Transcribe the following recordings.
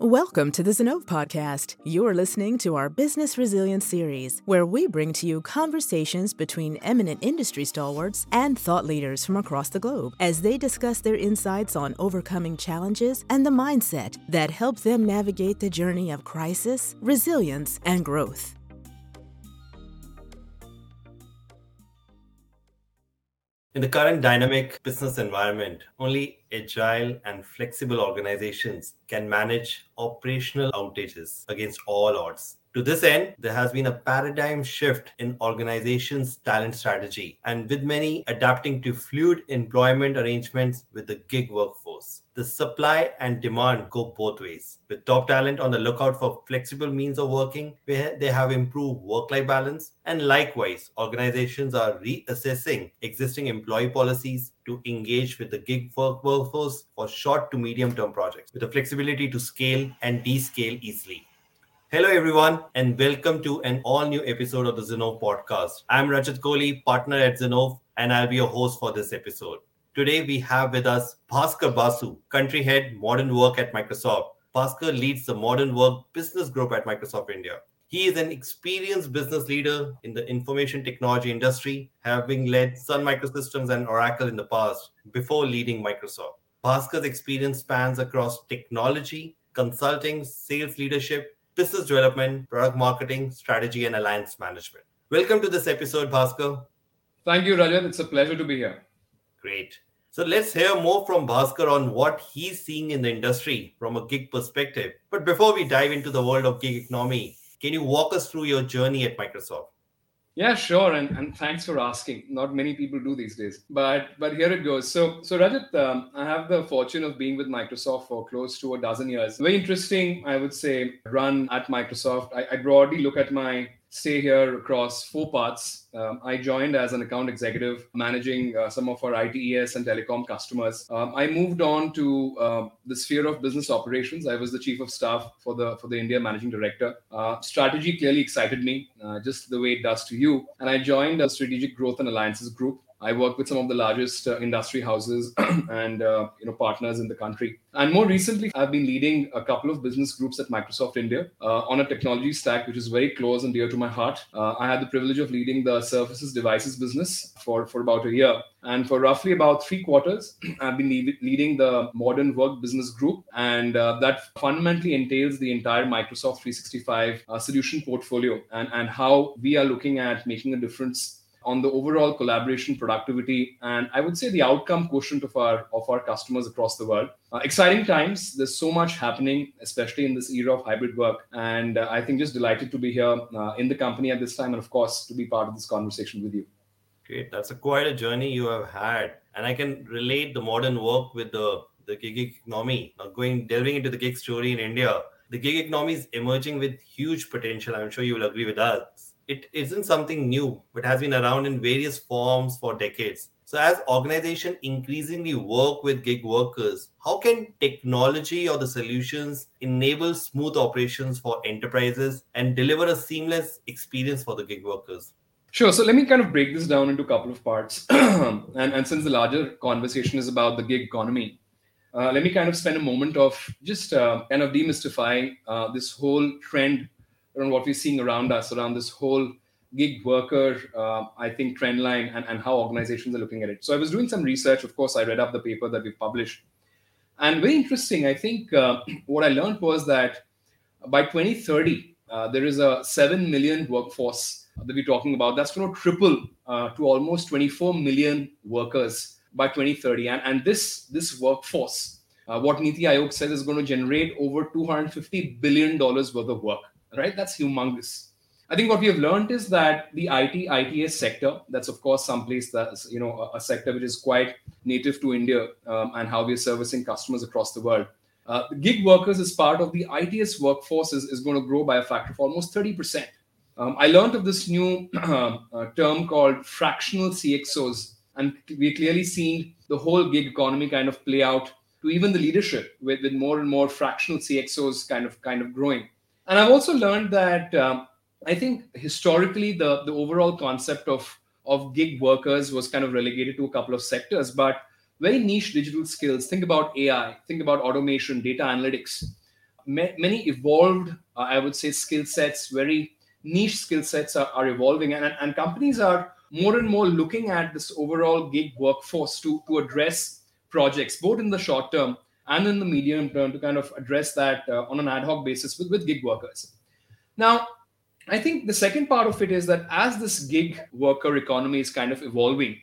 Welcome to the Zinnov Podcast. You're listening to our Business Resilience series, where we bring to you conversations between eminent industry stalwarts and thought leaders from across the globe as they discuss their insights on overcoming challenges and the mindset that help them navigate the journey of crisis, resilience, and growth. In the current dynamic business environment, only agile and flexible organizations can manage operational outages against all odds. To this end, there has been a paradigm shift in organizations' talent strategy, and with many adapting to fluid employment arrangements with the gig workforce. The supply and demand go both ways. With top talent on the lookout for flexible means of working, where they have improved work life balance, and likewise, organizations are reassessing existing employee policies to engage with the gig work workforce for short to medium term projects with the flexibility to scale and descale easily. Hello, everyone, and welcome to an all new episode of the Zinnov podcast. I'm Rajat Kohli, partner at Zinnov, and I'll be your host for this episode. Today, we have with us Bhaskar Basu, country head modern work at Microsoft. Bhaskar leads the modern work business group at Microsoft India. He is an experienced business leader in the information technology industry, having led Sun Microsystems and Oracle in the past before leading Microsoft. Bhaskar's experience spans across technology, consulting, sales leadership, business development, product marketing, strategy, and alliance management. Welcome to this episode, Bhaskar. Thank you, Rajat. It's a pleasure to be here. Great. So let's hear more from Bhaskar on what he's seeing in the industry from a gig perspective. But before we dive into the world of gig economy, can you walk us through your journey at Microsoft? Yeah, sure, and, and thanks for asking. Not many people do these days, but but here it goes. So so Rajat, um, I have the fortune of being with Microsoft for close to a dozen years. Very interesting, I would say, run at Microsoft. I, I broadly look at my stay here across four parts. Um, I joined as an account executive managing uh, some of our ITES and telecom customers. Um, I moved on to uh, the sphere of business operations. I was the chief of staff for the for the India managing director. Uh, strategy clearly excited me, uh, just the way it does to you. And I joined a strategic growth and alliances group. I work with some of the largest uh, industry houses and uh, you know partners in the country. And more recently, I've been leading a couple of business groups at Microsoft India uh, on a technology stack which is very close and dear to my heart. Uh, I had the privilege of leading the services devices business for for about a year. And for roughly about three quarters, I've been leading the modern work business group. And uh, that fundamentally entails the entire Microsoft 365 uh, solution portfolio and, and how we are looking at making a difference on the overall collaboration productivity and i would say the outcome quotient of our of our customers across the world. Uh, exciting times. There's so much happening especially in this era of hybrid work. And uh, i think just delighted to be here uh, in the company at this time and of course to be part of this conversation with you. Great. That's a quite a journey you have had. And i can relate the modern work with the the gig economy now going delving into the gig story in india. The gig economy is emerging with huge potential. I'm sure you will agree with us it isn't something new, but has been around in various forms for decades. So, as organizations increasingly work with gig workers, how can technology or the solutions enable smooth operations for enterprises and deliver a seamless experience for the gig workers? Sure. So let me kind of break this down into a couple of parts. and, and since the larger conversation is about the gig economy, uh, let me kind of spend a moment of just uh, kind of demystifying uh, this whole trend around what we're seeing around us, around this whole gig worker, uh, I think, trend line and, and how organizations are looking at it. So I was doing some research. Of course, I read up the paper that we published. And very interesting, I think uh, what I learned was that by 2030, uh, there is a 7 million workforce that we're talking about. That's going to triple uh, to almost 24 million workers by 2030. And, and this, this workforce, uh, what Niti Aayog says, is going to generate over $250 billion worth of work right? That's humongous. I think what we have learned is that the IT ITES sector, that's of course someplace that's you know a, a sector which is quite native to India um, and how we're servicing customers across the world. Uh, gig workers as part of the ITES workforce is, is going to grow by a factor of almost 30%. Um, I learned of this new uh, term called fractional CXOs, and we're clearly seeing the whole gig economy kind of play out to even the leadership with, with more and more fractional CXOs kind of kind of growing. And I've also learned that um, I think historically the, the overall concept of, of gig workers was kind of relegated to a couple of sectors, but very niche digital skills. Think about AI, think about automation, data analytics. ma- many evolved, uh, I would say, skill sets, very niche skill sets are, are evolving, and, and companies are more and more looking at this overall gig workforce to, to address projects, both in the short term and in the medium term, to kind of address that uh, on an ad hoc basis with, with gig workers. Now, I think the second part of it is that as this gig worker economy is kind of evolving,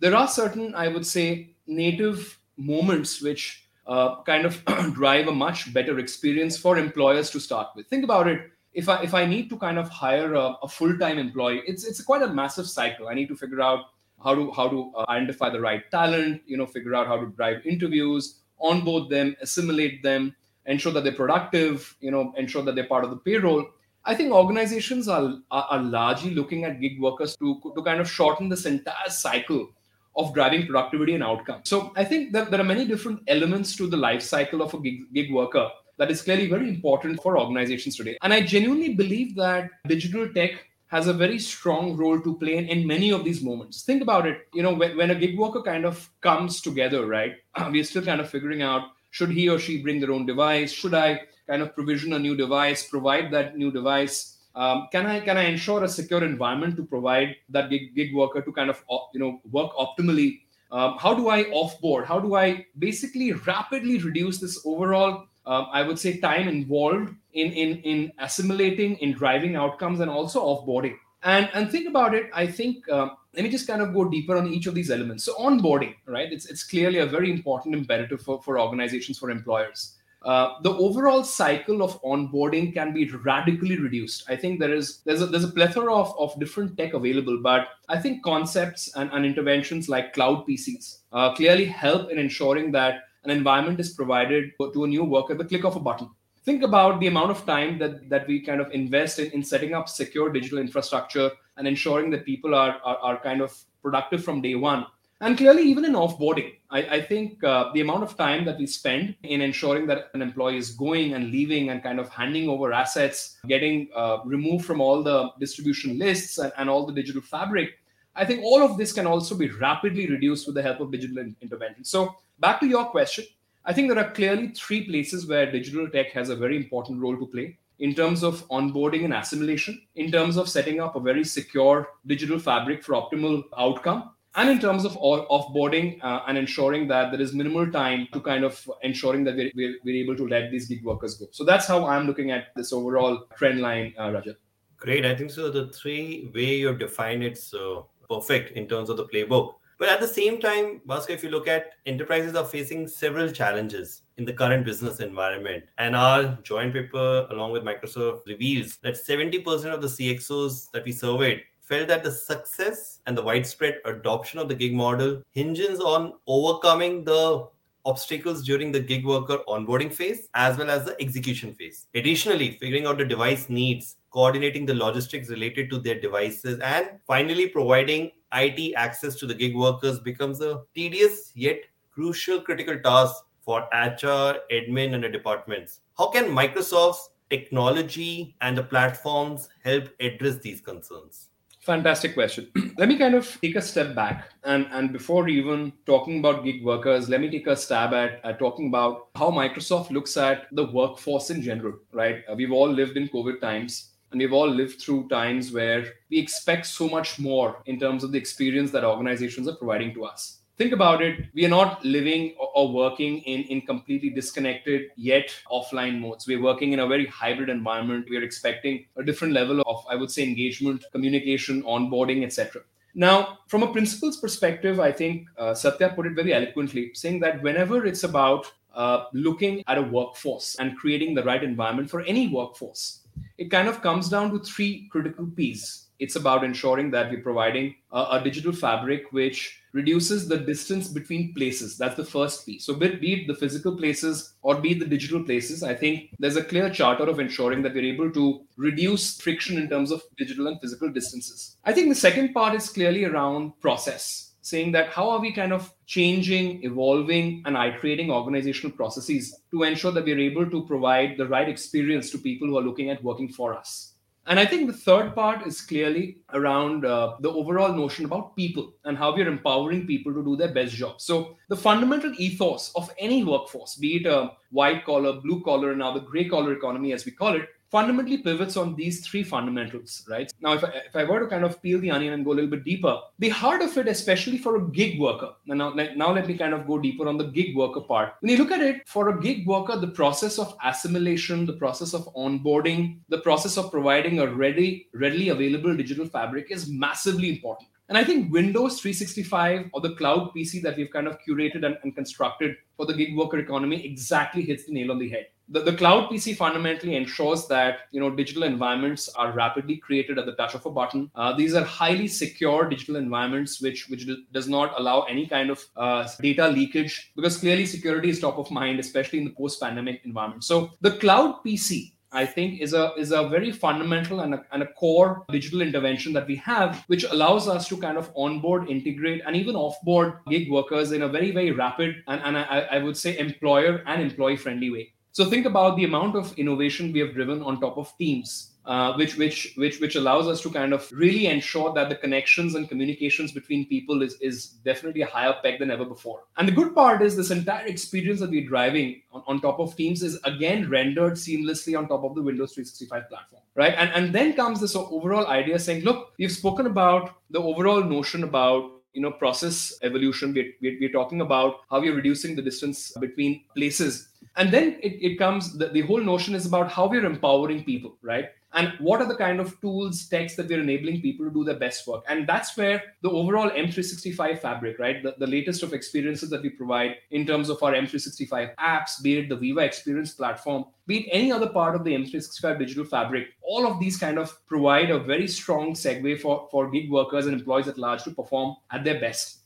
there are certain, I would say, native moments which uh, kind of drive a much better experience for employers to start with. Think about it. If I if I need to kind of hire a, a full time employee, it's it's quite a massive cycle. I need to figure out how to how to uh, identify the right talent. You know, figure out how to drive interviews, onboard them, assimilate them, ensure that they're productive. You know, ensure that they're part of the payroll I think organizations are, are, are, largely looking at gig workers to, to kind of shorten this entire cycle of driving productivity and outcome. So I think that there are many different elements to the life cycle of a gig, gig worker that is clearly very important for organizations today. And I genuinely believe that digital tech has a very strong role to play in, in many of these moments. Think about it, you know, when, when a gig worker kind of comes together, right? We're still kind of figuring out should he or she bring their own device? Should I kind of provision a new device, provide that new device? Um, can I can I ensure a secure environment to provide that gig, gig worker to kind of you know work optimally? Um, how do I offboard? How do I basically rapidly reduce this overall uh, I would say time involved in in in assimilating, in driving outcomes, and also offboarding. And and think about it. I think uh, let me just kind of go deeper on each of these elements. So onboarding, right? It's it's clearly a very important imperative for for organizations for employers. Uh, the overall cycle of onboarding can be radically reduced. I think there is there's a, there's a plethora of, of different tech available, but I think concepts and, and interventions like cloud PCs uh, clearly help in ensuring that an environment is provided to a new worker at the click of a button. Think about the amount of time that, that we kind of invest in, in setting up secure digital infrastructure and ensuring that people are, are, are kind of productive from day one and clearly, even in offboarding, I, I think uh, the amount of time that we spend in ensuring that an employee is going and leaving and kind of handing over assets, getting uh, removed from all the distribution lists and, and all the digital fabric, I think all of this can also be rapidly reduced with the help of digital in- intervention. So, back to your question, I think there are clearly three places where digital tech has a very important role to play in terms of onboarding and assimilation, in terms of setting up a very secure digital fabric for optimal outcome, and in terms of offboarding uh, and ensuring that there is minimal time to kind of ensuring that we're, we're, able to let these gig workers go. So that's how I'm looking at this overall trend line, uh, Rajat. Great. I think so. The three way you've defined it so perfect in terms of the playbook. But at the same time, Bhaskar, if you look at enterprises are facing several challenges in the current business environment. And our joint paper, along with Microsoft, reveals that 70% of the CXOs that we surveyed felt that the success and the widespread adoption of the gig model hinges on overcoming the obstacles during the gig worker onboarding phase as well as the execution phase. Additionally, figuring out the device needs, coordinating the logistics related to their devices, and finally providing IT access to the gig workers becomes a tedious yet crucial critical task for HR, admin, and the departments. How can Microsoft's technology and the platforms help address these concerns? Fantastic question. let me kind of take a step back. And, and before even talking about gig workers, let me take a stab at, talking about how Microsoft looks at the workforce in general, right? Uh, we've all lived in COVID times and we've all lived through times where we expect so much more in terms of the experience that organizations are providing to us. Think about it. We are not living or working in, in completely disconnected yet offline modes. We're working in a very hybrid environment. We're expecting a different level of i would say engagement communication onboarding etc now from a principles perspective i think uh, satya put it very eloquently saying that whenever it's about uh, looking at a workforce and creating the right environment for any workforce it kind of comes down to three critical pieces it's about ensuring that we're providing a, a, digital fabric which reduces the distance between places. That's the first piece. So, be it the physical places or be it the digital places, I think there's a clear charter of ensuring that we're able to reduce friction in terms of digital and physical distances. I think the second part is clearly around process saying that how are we kind of changing, evolving, and iterating organizational processes to ensure that we're able to provide the right experience to people who are looking at working for us. And I think the third part is clearly around uh, the overall notion about people and how we are empowering people to do their best job. So, the fundamental ethos of any workforce, be it a white collar, blue collar, and now the gray collar economy, as we call it, fundamentally pivots on these three fundamentals, right? Now, if I, if I were to kind of peel the onion and go a little bit deeper, the heart of it, especially for a gig worker, now, now let me kind of go deeper on the gig worker part. When you look at it, for a gig worker, the process of assimilation, the process of onboarding, the process of providing a ready, readily available digital fabric is massively important. And I think Windows 365 or the cloud PC that we've kind of curated and, and constructed for the gig worker economy exactly hits the nail on the head the, the cloud PC fundamentally ensures that you know digital environments are rapidly created at the touch of a button. Uh, these are highly secure digital environments, which which does not allow any kind of uh, data leakage because clearly security is top of mind, especially in the post-pandemic environment. So the cloud PC I think is a is a very fundamental and a, and a core digital intervention that we have, which allows us to kind of onboard, integrate, and even offboard gig workers in a very very rapid and, and I, I would say employer and employee friendly way. So think about the amount of innovation we have driven on top of Teams, uh, which which which which allows us to kind of really ensure that the connections and communications between people is is definitely a higher peg than ever before. And the good part is this entire experience that we're driving on, on top of Teams is again rendered seamlessly on top of the Windows 365 platform, right? And and then comes this overall idea saying, look, we've spoken about the overall notion about you know process evolution we're, we're, we're talking about how we're reducing the distance between places and then it, it comes the, the whole notion is about how we're empowering people right? And what are the kind of tools techs that we're enabling people to do their best work? And that's where the overall m365 fabric right? The, the latest of experiences that we provide in terms of our m365 apps be it the viva experience platform be it any other part of the m365 digital fabric all of these kind of provide a very strong segue for for gig workers and employees at large to perform at their best.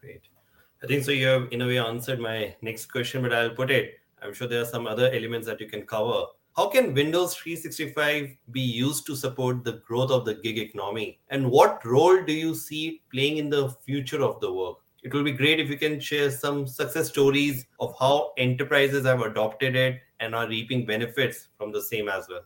Great I think so. You have, in a way, answered my next question, but I'll put it. I'm sure there are some other elements that you can cover. How can Windows 365 be used to support the growth of the gig economy? And what role do you see playing in the future of the work? It will be great if you can share some success stories of how enterprises have adopted it and are reaping benefits from the same as well.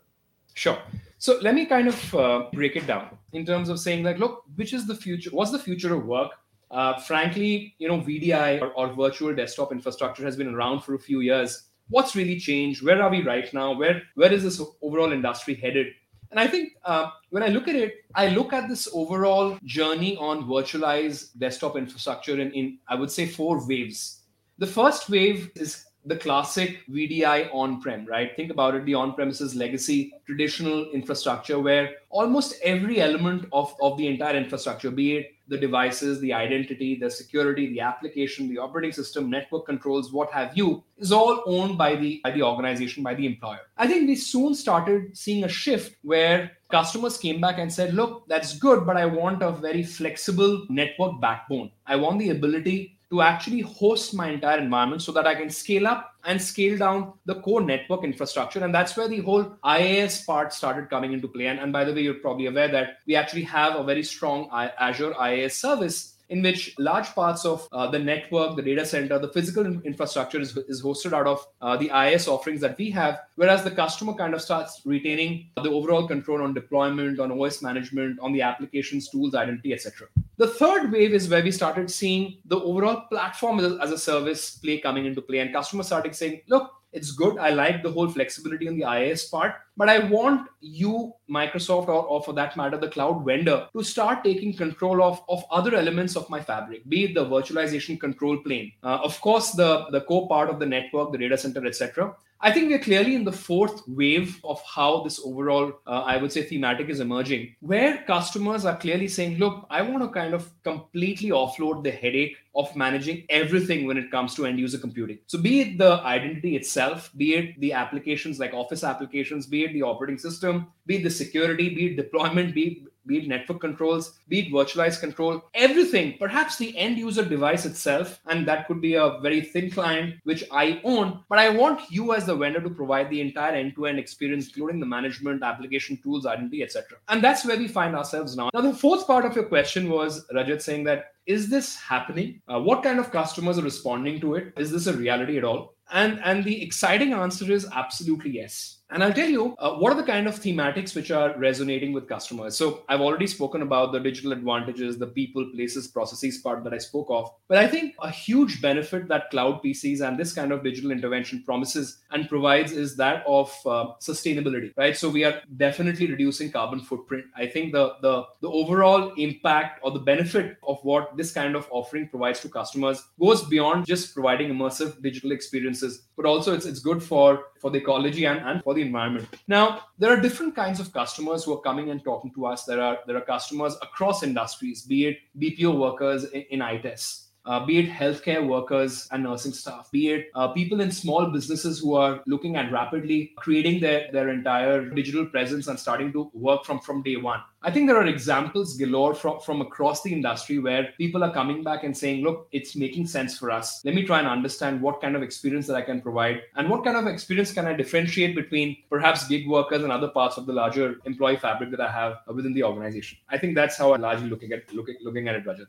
Sure. So let me kind of uh, break it down in terms of saying like, look, which is the future? What's the future of work? Uh, frankly, you know, VDI or, or, virtual desktop infrastructure has been around for a few years. What's really changed? Where are we right now? Where where is this overall industry headed? And I think uh, when I look at it, I look at this overall journey on virtualized desktop infrastructure in, in I would say four waves. The first wave is the classic VDI on-prem, right? Think about it, the on-premises legacy traditional infrastructure where almost every element of, of the entire infrastructure, be it the devices, the identity, the security, the application, the operating system, network controls, what have you, is all owned by the by the organization, by the employer. I think we soon started seeing a shift where customers came back and said, look, that's good, but I want a very flexible network backbone. I want the ability to actually host my entire environment so that I can scale up and scale down the core network infrastructure. And that's where the whole IaaS part started coming into play. And, and by the way, you're probably aware that we actually have a very strong Azure IaaS service in which large parts of uh, the network, the data center, the physical infrastructure is, is hosted out of uh, the IaaS offerings that we have, whereas the customer kind of starts retaining the overall control on deployment, on OS management, on the applications, tools, identity, etc. The third wave is where we started seeing the overall platform as a, service play coming into play, and customers started saying, look, it's good. I like the whole flexibility on the IaaS part, but I want you, Microsoft, or, or for that matter, the cloud vendor, to start taking control of, of other elements of my fabric, be it the virtualization control plane, uh, of course, the, the core part of the network, the data center, etc. I think we're clearly in the fourth wave of how this overall, uh, I would say, thematic is emerging, where customers are clearly saying, look, I want to kind of completely offload the headache of managing everything when it comes to end user computing. So, be it the identity itself, be it the applications like Office applications, be it the operating system, be it the security, be it deployment, be be it network controls, be it virtualized control, everything, perhaps the end user device itself, and that could be a very thin client which I own, but I want you as the vendor to provide the entire end to end experience, including the management, application tools, identity, etc. And that's where we find ourselves now. Now, the fourth part of your question was Rajat saying that is this happening? Uh, what kind of customers are responding to it? Is this a reality at all? And and the exciting answer is absolutely yes And I'll tell you uh, what are the kind of thematics which are resonating with customers. So I've already spoken about the digital advantages, the people, places, processes part that I spoke of. But I think a huge benefit that cloud PCs and this kind of digital intervention promises and provides is that of uh, sustainability, right? So we are definitely reducing carbon footprint. I think the the the overall impact or the benefit of what this kind of offering provides to customers goes beyond just providing immersive digital experiences, but also it's it's good for for the ecology and, and for the environment. Now, there are different kinds of customers who are coming and talking to us. There are there are customers across industries, be it BPO workers in, in ITES, uh, be it healthcare workers and nursing staff, be it uh, people in small businesses who are looking at rapidly creating their, their entire digital presence and starting to work from, from day one. I think there are examples galore from, from across the industry where people are coming back and saying, look, it's making sense for us. Let me try and understand what kind of experience that I can provide and what kind of experience can I differentiate between perhaps gig workers and other parts of the larger employee fabric that I have within the organization. I think that's how I'm largely looking at looking, looking at it, Rajat.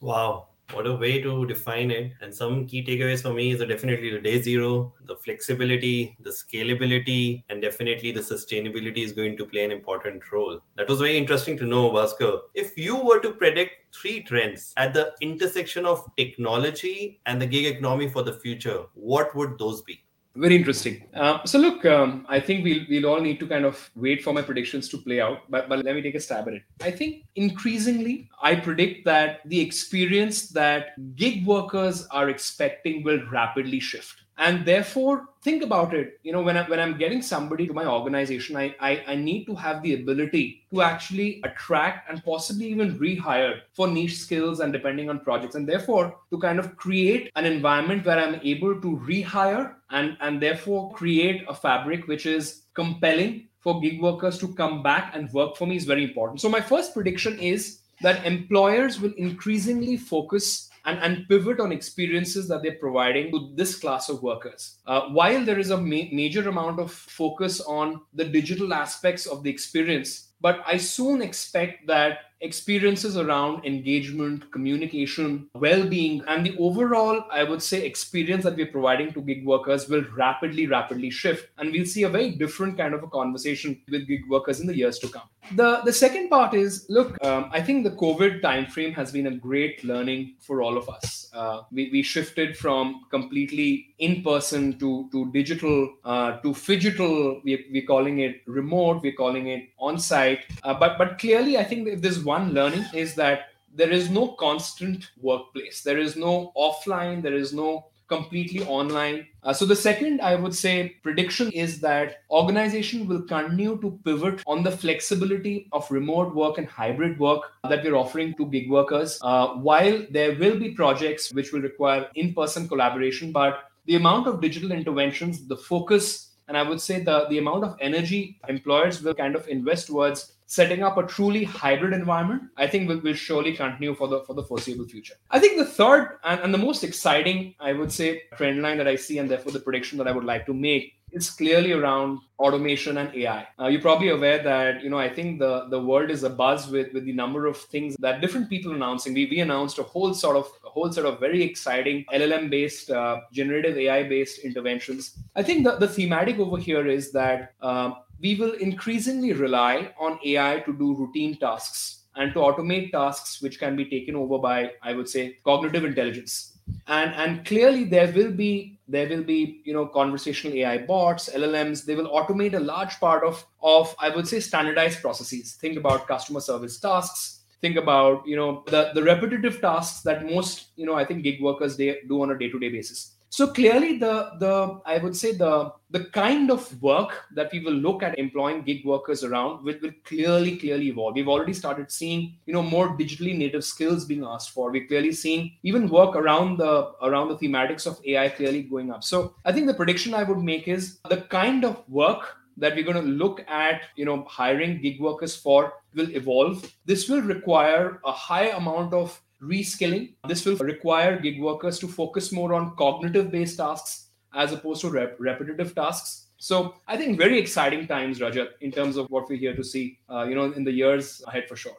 Wow what a way to define it. And some key takeaways for me is definitely the day zero, the flexibility, the scalability, and definitely the sustainability is going to play an important role. That was very interesting to know, Bhaskar. If you were to predict three trends at the intersection of technology and the gig economy for the future, what would those be? Very interesting. Uh, so look, um, I think we'll we'll all need to kind of wait for my predictions to play out, but but let me take a stab at it. I think increasingly, I predict that the experience that gig workers are expecting will rapidly shift and therefore think about it. You know when, I, when i'm getting somebody to my organization I, I, I need to have the ability to actually attract and possibly even rehire for niche skills and depending on projects. And therefore to kind of create an environment where i'm able to rehire and and therefore create a fabric which is compelling for gig workers to come back and work for me is very important. So my first prediction is that employers will increasingly focus and, and pivot on experiences that they're providing to this class of workers. Uh, while there is a ma- major amount of focus on the digital aspects of the experience, but I soon expect that experiences around engagement, communication, well being, and the overall, I would say, experience that we're providing to gig workers will rapidly, rapidly shift. And we'll see a very different kind of a conversation with gig workers in the years to come. The, the second part is look, um, I think the COVID timeframe has been a great learning for all of us. Uh, we, we shifted from completely in person to, to digital uh, to phygital. We, we're calling it remote, we're calling it on site. Uh, but, but clearly, I think if there's one learning is that there is no constant workplace. There is no offline. There is no completely online. Uh, so the second, I would say, prediction is that organization will continue to pivot on the flexibility of remote work and hybrid work that we're offering to gig workers. Uh, while there will be projects which will require in-person collaboration, but the amount of digital interventions, the focus and I would say the, the amount of energy employers will kind of invest towards setting up a truly hybrid environment, I think will, will surely continue for the for the foreseeable future. I think the third and, and the most exciting, I would say, trend line that I see, and therefore the prediction that I would like to make is clearly around automation and AI. Uh, you're probably aware that you know I think the the world is abuzz with with the number of things that different people announcing. We we announced a whole sort of a whole sort of very exciting LLM based uh, generative AI based interventions. I think the the thematic over here is that. Uh, we will increasingly rely on AI to do routine tasks and to automate tasks which can be taken over by, I would say, cognitive intelligence. And and clearly there will be there will be you know conversational AI bots, LLMs. They will automate a large part of of I would say standardized processes. Think about customer service tasks. Think about you know the the repetitive tasks that most you know I think gig workers they do on a day to day basis so clearly, the the I would say the the kind of work that we will look at employing gig workers around will, will clearly clearly evolve. We've already started seeing you know more digitally native skills being asked for. We're clearly seeing even work around the around the thematics of AI clearly going up. So I think the prediction I would make is the kind of work that we're going to look at you know hiring gig workers for will evolve this will require a high amount of reskilling. This will require gig workers to focus more on cognitive based tasks as opposed to rep- repetitive tasks. So I think very exciting times, Rajat, in terms of what we're here to see, uh, you know, in the years ahead for sure.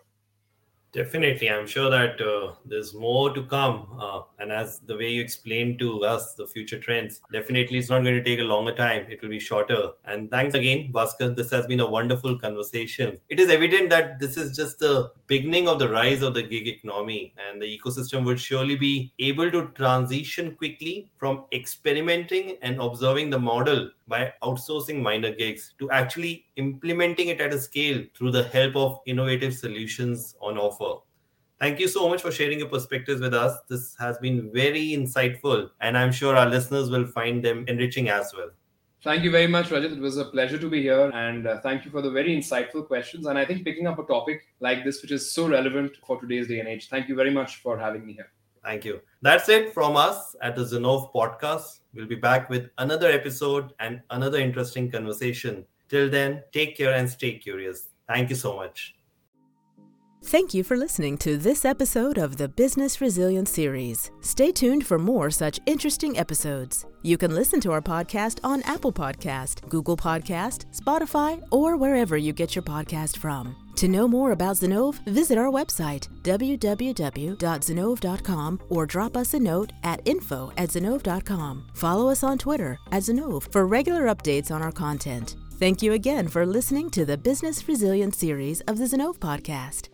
Definitely. I'm sure that uh, there's more to come. Uh, and as the way you explained to us the future trends, definitely it's not going to take a longer time. It will be shorter. And thanks again, Bhaskar. This has been a wonderful conversation. It is evident that this is just the beginning of the rise of the gig economy, and the ecosystem would surely be able to transition quickly from experimenting and observing the model by outsourcing minor gigs to actually implementing it at a scale through the help of innovative solutions on offer. Thank you so much for sharing your perspectives with us. This has been very insightful, and I'm sure our listeners will find them enriching as well. Thank you very much, Rajat. It was a pleasure to be here, and uh, thank you for the very insightful questions. And I think picking up a topic like this, which is so relevant for today's day and age. Thank you very much for having me here. Thank you. That's it from us at the Zinnov podcast. We'll be back with another episode and another interesting conversation. Till then, take care and stay curious. Thank you so much. Thank you for listening to this episode of the Business Resilience Series. Stay tuned for more such interesting episodes. You can listen to our podcast on Apple Podcast, Google Podcast, Spotify, or wherever you get your podcast from. To know more about Zinnov, visit our website, www.zinnov.com, or drop us a note at info at zinnov.com. Follow us on Twitter at Zinnov for regular updates on our content. Thank you again for listening to the Business Resilience series of the Zinnov podcast.